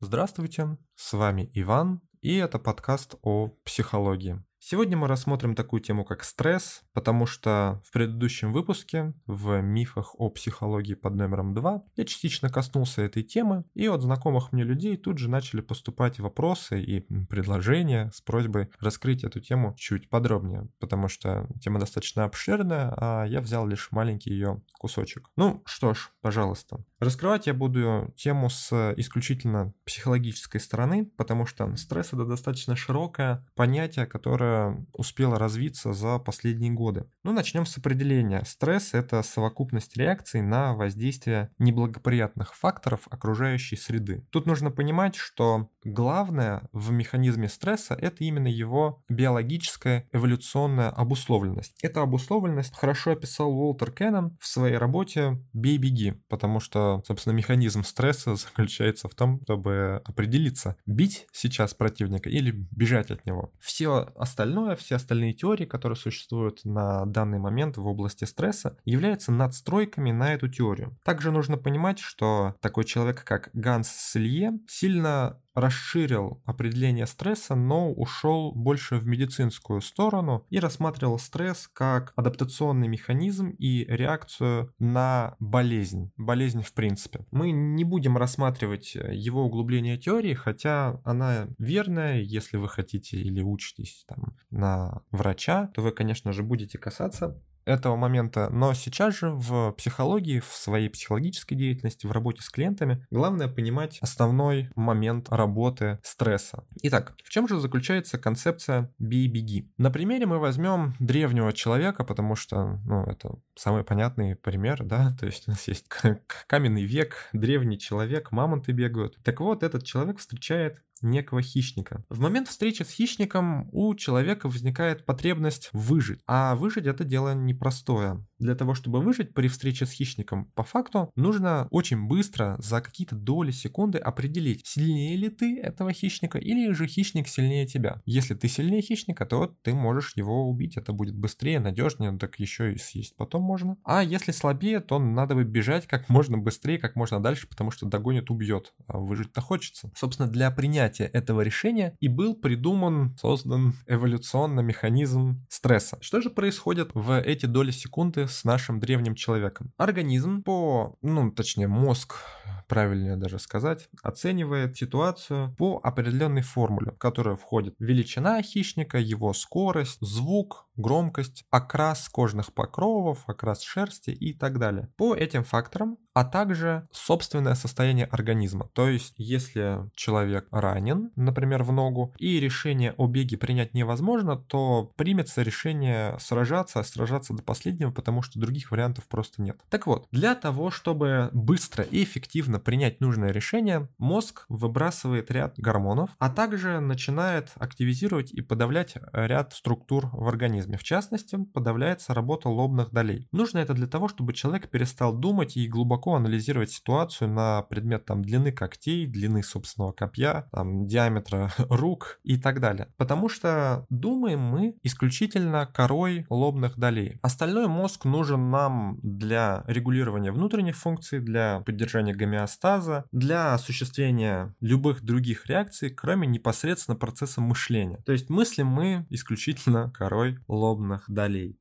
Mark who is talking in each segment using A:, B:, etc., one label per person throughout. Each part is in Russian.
A: Здравствуйте, с вами Иван, и это подкаст о психологии. Сегодня мы рассмотрим такую тему, как стресс, потому что в предыдущем выпуске, в мифах о психологии под номером 2, я частично коснулся этой темы, и от знакомых мне людей тут же начали поступать вопросы и предложения с просьбой раскрыть эту тему чуть подробнее, потому что тема достаточно обширная, а я взял лишь маленький ее кусочек. Ну что ж, пожалуйста. Раскрывать я буду тему с исключительно психологической стороны, потому что стресс это достаточно широкое понятие, которое успела развиться за последние годы. Ну, начнем с определения. Стресс – это совокупность реакций на воздействие неблагоприятных факторов окружающей среды. Тут нужно понимать, что главное в механизме стресса – это именно его биологическая эволюционная обусловленность. Эта обусловленность хорошо описал Уолтер Кеннон в своей работе «Бей-беги», потому что, собственно, механизм стресса заключается в том, чтобы определиться, бить сейчас противника или бежать от него. Все остальное остальное, все остальные теории, которые существуют на данный момент в области стресса, являются надстройками на эту теорию. Также нужно понимать, что такой человек, как Ганс Селье, сильно расширил определение стресса, но ушел больше в медицинскую сторону и рассматривал стресс как адаптационный механизм и реакцию на болезнь. Болезнь в принципе. Мы не будем рассматривать его углубление теории, хотя она верная, если вы хотите или учитесь там на врача, то вы, конечно же, будете касаться этого момента, но сейчас же в психологии, в своей психологической деятельности, в работе с клиентами, главное понимать основной момент работы стресса. Итак, в чем же заключается концепция «бей-беги»? На примере мы возьмем древнего человека, потому что, ну, это самый понятный пример, да, то есть у нас есть каменный век, древний человек, мамонты бегают. Так вот, этот человек встречает некого хищника. В момент встречи с хищником у человека возникает потребность выжить. А выжить это дело непростое. Для того, чтобы выжить при встрече с хищником, по факту нужно очень быстро, за какие-то доли секунды определить, сильнее ли ты этого хищника или же хищник сильнее тебя. Если ты сильнее хищника, то ты можешь его убить. Это будет быстрее, надежнее, так еще и съесть потом можно. А если слабее, то надо бы бежать как можно быстрее, как можно дальше, потому что догонит, убьет. А выжить-то хочется. Собственно, для принятия этого решения и был придуман, создан эволюционно механизм стресса. Что же происходит в эти доли секунды нашим древним человеком? Организм по, ну, точнее, мозг, правильнее даже сказать, оценивает ситуацию по определенной формуле, в которую входит величина хищника, его скорость, звук, громкость, окрас кожных покровов, окрас шерсти и так далее. По этим факторам, а также собственное состояние организма. То есть, если человек ранен, например, в ногу, и решение о беге принять невозможно, то примется решение сражаться, а сражаться до последнего, потому что других вариантов просто нет. Так вот, для того, чтобы быстро и эффективно принять нужное решение, мозг выбрасывает ряд гормонов, а также начинает активизировать и подавлять ряд структур в организме. В частности, подавляется работа лобных долей. Нужно это для того, чтобы человек перестал думать и глубоко анализировать ситуацию на предмет там, длины когтей, длины собственного копья, там, диаметра рук и так далее. Потому что думаем мы исключительно корой лобных долей. Остальной мозг нужен нам для регулирования внутренних функций, для поддержания гомеостаза, для осуществления любых других реакций, кроме непосредственно процесса мышления. То есть мыслим мы исключительно корой лобных долей.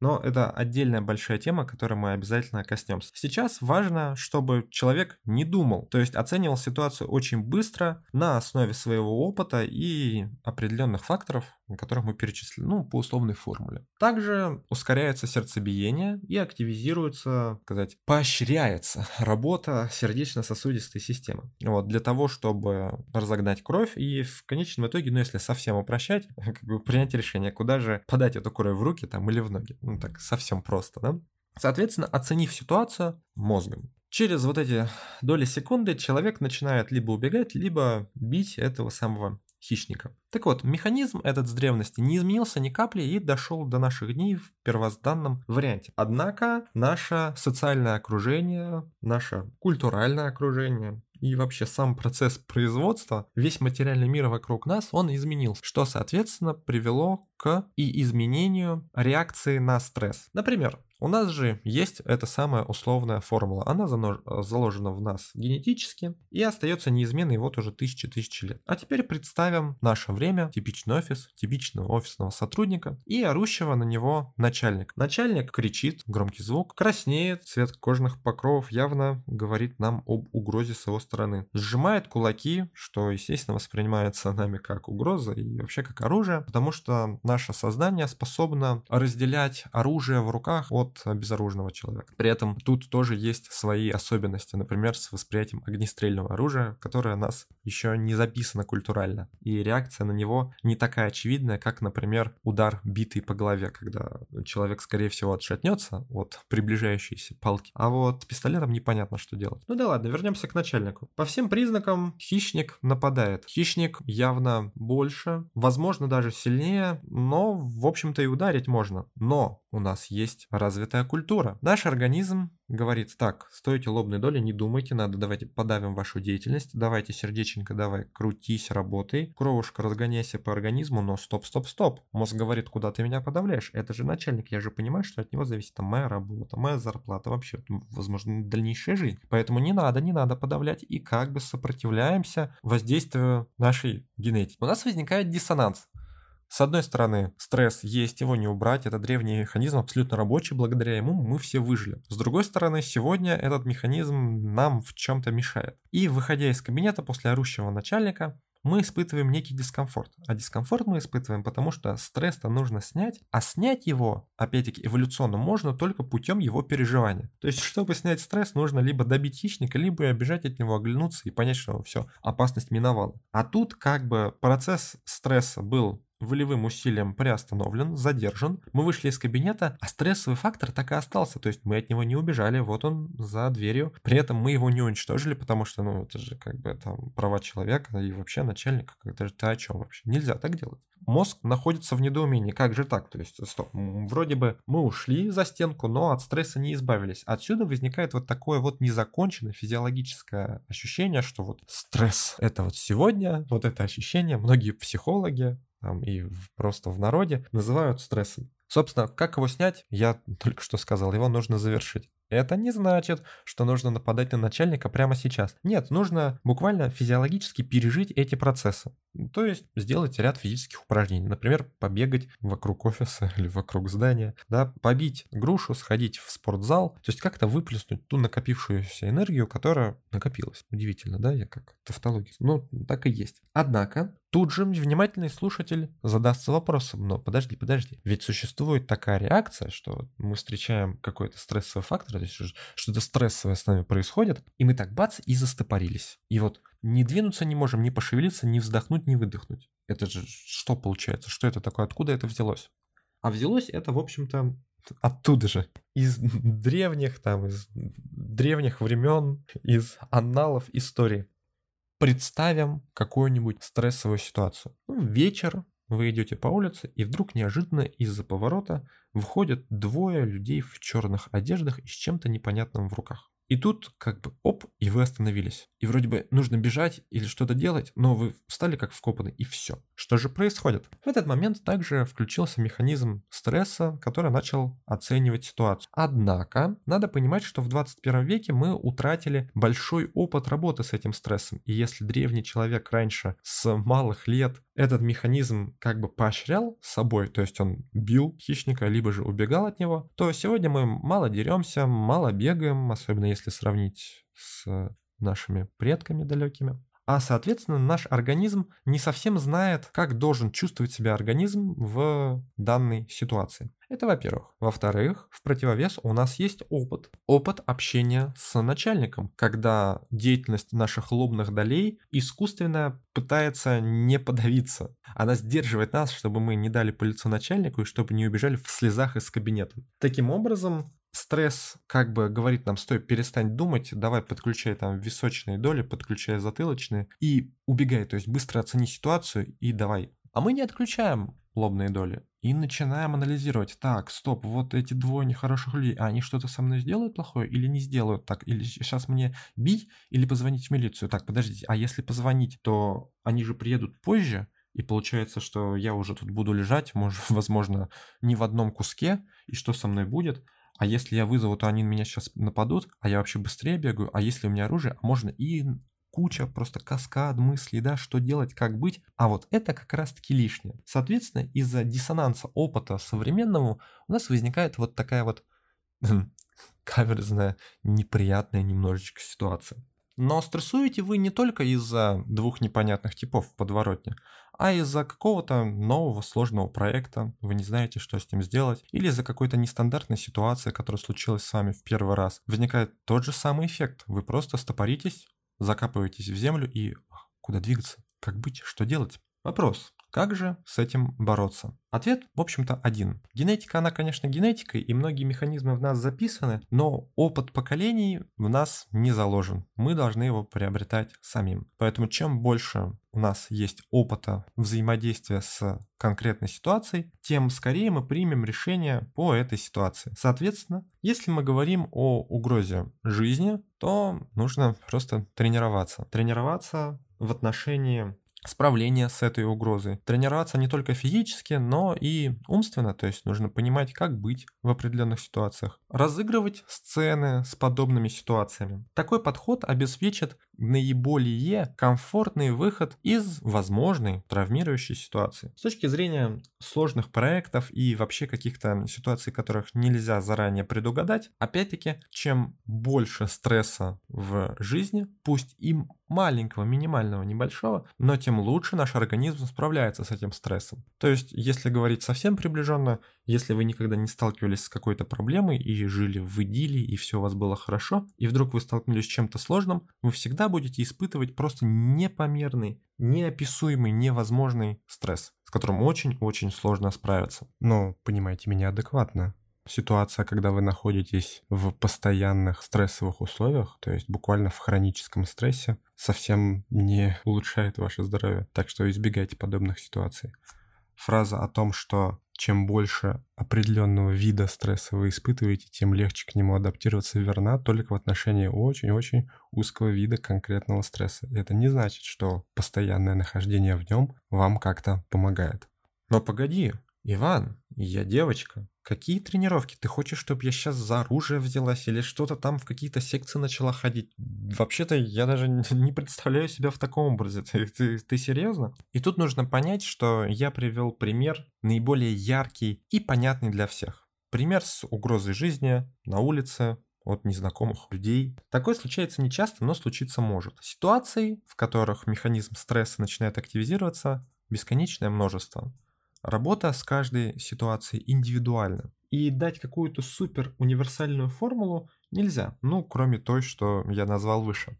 A: Но это отдельная большая тема, которой мы обязательно коснемся. Сейчас важно, чтобы человек не думал, то есть оценивал ситуацию очень быстро на основе своего опыта и определенных факторов, которых мы перечислили, ну, по условной формуле. Также ускоряется сердцебиение и активизируется, сказать, поощряется работа сердечно-сосудистой системы. Вот, для того, чтобы разогнать кровь и в конечном итоге, ну, если совсем упрощать, как бы принять решение, куда же подать эту кровь в руки там или в ноги. Ну, так, совсем просто, да? Соответственно, оценив ситуацию мозгом, через вот эти доли секунды человек начинает либо убегать, либо бить этого самого хищника. Так вот, механизм этот с древности не изменился ни капли и дошел до наших дней в первозданном варианте. Однако наше социальное окружение, наше культуральное окружение, и вообще сам процесс производства, весь материальный мир вокруг нас, он изменился, что, соответственно, привело к и изменению реакции на стресс. Например, У нас же есть эта самая условная формула. Она заложена в нас генетически и остается неизменной вот уже тысячи-тысячи лет. А теперь представим наше время, типичный офис, типичного офисного сотрудника и орущего на него начальник. Начальник кричит, громкий звук, краснеет, цвет кожных покровов явно говорит нам об угрозе с его стороны. Сжимает кулаки, что, естественно, воспринимается нами как угроза и вообще как оружие, потому что наше сознание способно разделять оружие в руках от безоружного человека. При этом тут тоже есть свои особенности, например, с восприятием огнестрельного оружия, которое у нас еще не записано культурально, и реакция на него не такая очевидная, как, например, удар битый по голове, когда человек, скорее всего, отшатнется от приближающейся палки. А вот пистолетом непонятно, что делать. Ну да ладно, вернемся к начальнику. По всем признакам хищник нападает. Хищник явно больше, возможно, даже сильнее, но, в общем-то, и ударить можно. Но у нас есть развитая культура. Наш организм говорит, так, стойте лобной доли, не думайте, надо, давайте подавим вашу деятельность, давайте, сердеченько, давай, крутись, работай, кровушка, разгоняйся по организму, но стоп, стоп, стоп. Мозг говорит, куда ты меня подавляешь? Это же начальник, я же понимаю, что от него зависит там, моя работа, моя зарплата, вообще, возможно, дальнейшая жизнь. Поэтому не надо, не надо подавлять, и как бы сопротивляемся воздействию нашей генетики. У нас возникает диссонанс. С одной стороны, стресс есть, его не убрать, это древний механизм, абсолютно рабочий, благодаря ему мы все выжили. С другой стороны, сегодня этот механизм нам в чем-то мешает. И выходя из кабинета после орущего начальника, мы испытываем некий дискомфорт. А дискомфорт мы испытываем, потому что стресс-то нужно снять, а снять его, опять-таки, эволюционно можно только путем его переживания. То есть, чтобы снять стресс, нужно либо добить хищника, либо обижать от него, оглянуться и понять, что все, опасность миновала. А тут как бы процесс стресса был волевым усилием приостановлен, задержан. Мы вышли из кабинета, а стрессовый фактор так и остался. То есть мы от него не убежали, вот он за дверью. При этом мы его не уничтожили, потому что, ну, это же как бы там права человека и вообще начальника. Это же ты о чем вообще? Нельзя так делать мозг находится в недоумении. Как же так? То есть, стоп, вроде бы мы ушли за стенку, но от стресса не избавились. Отсюда возникает вот такое вот незаконченное физиологическое ощущение, что вот стресс — это вот сегодня, вот это ощущение. Многие психологи, там, и просто в народе называют стрессом. Собственно, как его снять, я только что сказал, его нужно завершить. Это не значит, что нужно нападать на начальника прямо сейчас. Нет, нужно буквально физиологически пережить эти процессы. То есть сделать ряд физических упражнений. Например, побегать вокруг офиса или вокруг здания, да, побить грушу, сходить в спортзал. То есть как-то выплеснуть ту накопившуюся энергию, которая накопилась. Удивительно, да, я как тавтология. Ну, так и есть. Однако, тут же внимательный слушатель задастся вопросом, но подожди, подожди, ведь существует такая реакция, что мы встречаем какой-то стрессовый фактор, то есть что-то стрессовое с нами происходит, и мы так бац и застопорились. И вот не двинуться не можем, не пошевелиться, не вздохнуть, не выдохнуть. Это же что получается? Что это такое? Откуда это взялось? А взялось это, в общем-то, оттуда же. Из древних, там, из древних времен, из анналов истории. Представим какую-нибудь стрессовую ситуацию. Ну, вечер, вы идете по улице, и вдруг неожиданно из-за поворота выходят двое людей в черных одеждах и с чем-то непонятным в руках. И тут как бы оп, и вы остановились. И вроде бы нужно бежать или что-то делать, но вы встали как вкопаны, и все. Что же происходит? В этот момент также включился механизм стресса, который начал оценивать ситуацию. Однако, надо понимать, что в 21 веке мы утратили большой опыт работы с этим стрессом. И если древний человек раньше с малых лет этот механизм как бы поощрял собой, то есть он бил хищника, либо же убегал от него, то сегодня мы мало деремся, мало бегаем, особенно если сравнить с нашими предками далекими. А, соответственно, наш организм не совсем знает, как должен чувствовать себя организм в данной ситуации. Это во-первых. Во-вторых, в противовес у нас есть опыт. Опыт общения с начальником, когда деятельность наших лобных долей искусственно пытается не подавиться. Она сдерживает нас, чтобы мы не дали по лицу начальнику и чтобы не убежали в слезах из кабинета. Таким образом, стресс как бы говорит нам, стой, перестань думать, давай подключай там височные доли, подключай затылочные и убегай, то есть быстро оцени ситуацию и давай. А мы не отключаем лобные доли и начинаем анализировать. Так, стоп, вот эти двое нехороших людей, а они что-то со мной сделают плохое или не сделают? Так, или сейчас мне бить или позвонить в милицию? Так, подождите, а если позвонить, то они же приедут позже, и получается, что я уже тут буду лежать, может, возможно, не в одном куске, и что со мной будет? а если я вызову, то они на меня сейчас нападут, а я вообще быстрее бегаю, а если у меня оружие, а можно и куча, просто каскад мыслей, да, что делать, как быть. А вот это как раз-таки лишнее. Соответственно, из-за диссонанса опыта современного у нас возникает вот такая вот каверзная, неприятная немножечко ситуация. Но стрессуете вы не только из-за двух непонятных типов в подворотне, а из-за какого-то нового сложного проекта, вы не знаете, что с ним сделать, или из-за какой-то нестандартной ситуации, которая случилась с вами в первый раз. Возникает тот же самый эффект. Вы просто стопоритесь, закапываетесь в землю и куда двигаться, как быть, что делать. Вопрос. Как же с этим бороться? Ответ, в общем-то, один. Генетика, она, конечно, генетикой, и многие механизмы в нас записаны, но опыт поколений в нас не заложен. Мы должны его приобретать самим. Поэтому чем больше у нас есть опыта взаимодействия с конкретной ситуацией, тем скорее мы примем решение по этой ситуации. Соответственно, если мы говорим о угрозе жизни, то нужно просто тренироваться. Тренироваться в отношении справления с этой угрозой. Тренироваться не только физически, но и умственно, то есть нужно понимать, как быть в определенных ситуациях. Разыгрывать сцены с подобными ситуациями. Такой подход обеспечит наиболее комфортный выход из возможной травмирующей ситуации. С точки зрения сложных проектов и вообще каких-то ситуаций, которых нельзя заранее предугадать, опять-таки, чем больше стресса в жизни, пусть и маленького, минимального, небольшого, но тем лучше наш организм справляется с этим стрессом. То есть, если говорить совсем приближенно, если вы никогда не сталкивались с какой-то проблемой и жили в идиллии, и все у вас было хорошо, и вдруг вы столкнулись с чем-то сложным, вы всегда будете испытывать просто непомерный, неописуемый, невозможный стресс, с которым очень-очень сложно справиться. Но понимайте меня адекватно. Ситуация, когда вы находитесь в постоянных стрессовых условиях, то есть буквально в хроническом стрессе, совсем не улучшает ваше здоровье. Так что избегайте подобных ситуаций. Фраза о том, что чем больше определенного вида стресса вы испытываете, тем легче к нему адаптироваться верна только в отношении очень-очень узкого вида конкретного стресса. Это не значит, что постоянное нахождение в нем вам как-то помогает. Но погоди, Иван, я девочка. Какие тренировки? Ты хочешь, чтобы я сейчас за оружие взялась или что-то там в какие-то секции начала ходить? Вообще-то я даже не представляю себя в таком образе. Ты, ты, ты серьезно? И тут нужно понять, что я привел пример наиболее яркий и понятный для всех. Пример с угрозой жизни на улице, от незнакомых людей. Такое случается нечасто, но случиться может. Ситуаций, в которых механизм стресса начинает активизироваться, бесконечное множество. Работа с каждой ситуацией индивидуальна. И дать какую-то супер универсальную формулу нельзя, ну, кроме той, что я назвал выше.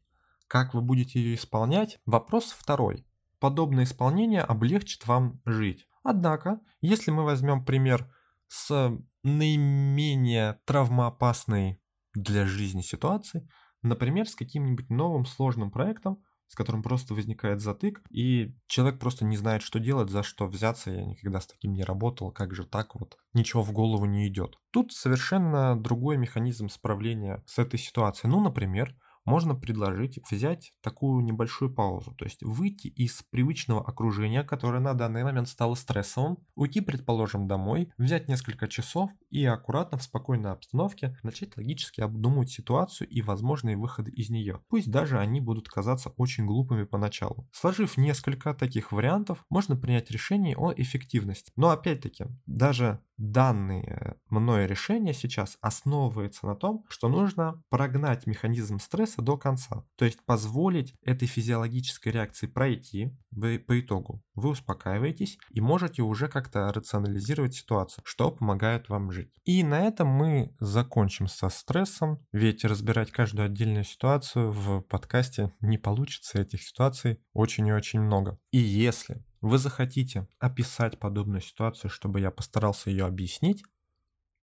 A: Как вы будете ее исполнять? Вопрос второй. Подобное исполнение облегчит вам жить. Однако, если мы возьмем пример с наименее травмоопасной для жизни ситуации, например, с каким-нибудь новым сложным проектом, с которым просто возникает затык, и человек просто не знает, что делать, за что взяться. Я никогда с таким не работал, как же так вот? Ничего в голову не идет. Тут совершенно другой механизм справления с этой ситуацией. Ну, например, можно предложить взять такую небольшую паузу, то есть выйти из привычного окружения, которое на данный момент стало стрессовым, уйти, предположим, домой, взять несколько часов и аккуратно в спокойной обстановке начать логически обдумывать ситуацию и возможные выходы из нее. Пусть даже они будут казаться очень глупыми поначалу. Сложив несколько таких вариантов, можно принять решение о эффективности. Но опять-таки, даже данные мной решения сейчас основывается на том, что нужно прогнать механизм стресса до конца. То есть позволить этой физиологической реакции пройти вы, по итогу. Вы успокаиваетесь и можете уже как-то рационализировать ситуацию, что помогает вам жить. И на этом мы закончим со стрессом, ведь разбирать каждую отдельную ситуацию в подкасте не получится, этих ситуаций очень и очень много. И если вы захотите описать подобную ситуацию, чтобы я постарался ее объяснить,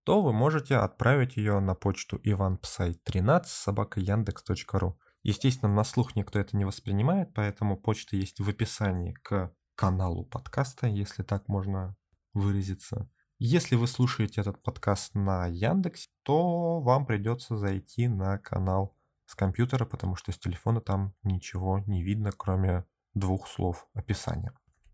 A: то вы можете отправить ее на почту ivanpsay13 собака. Естественно, на слух никто это не воспринимает, поэтому почта есть в описании к каналу подкаста, если так можно выразиться. Если вы слушаете этот подкаст на Яндексе, то вам придется зайти на канал с компьютера, потому что с телефона там ничего не видно, кроме двух слов описания.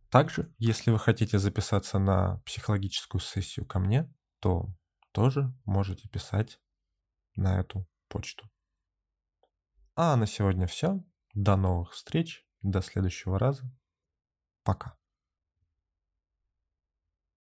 A: Также, если вы хотите записаться на психологическую сессию ко мне, то тоже можете писать на эту почту. А на сегодня все. До новых встреч. До следующего раза. Пока.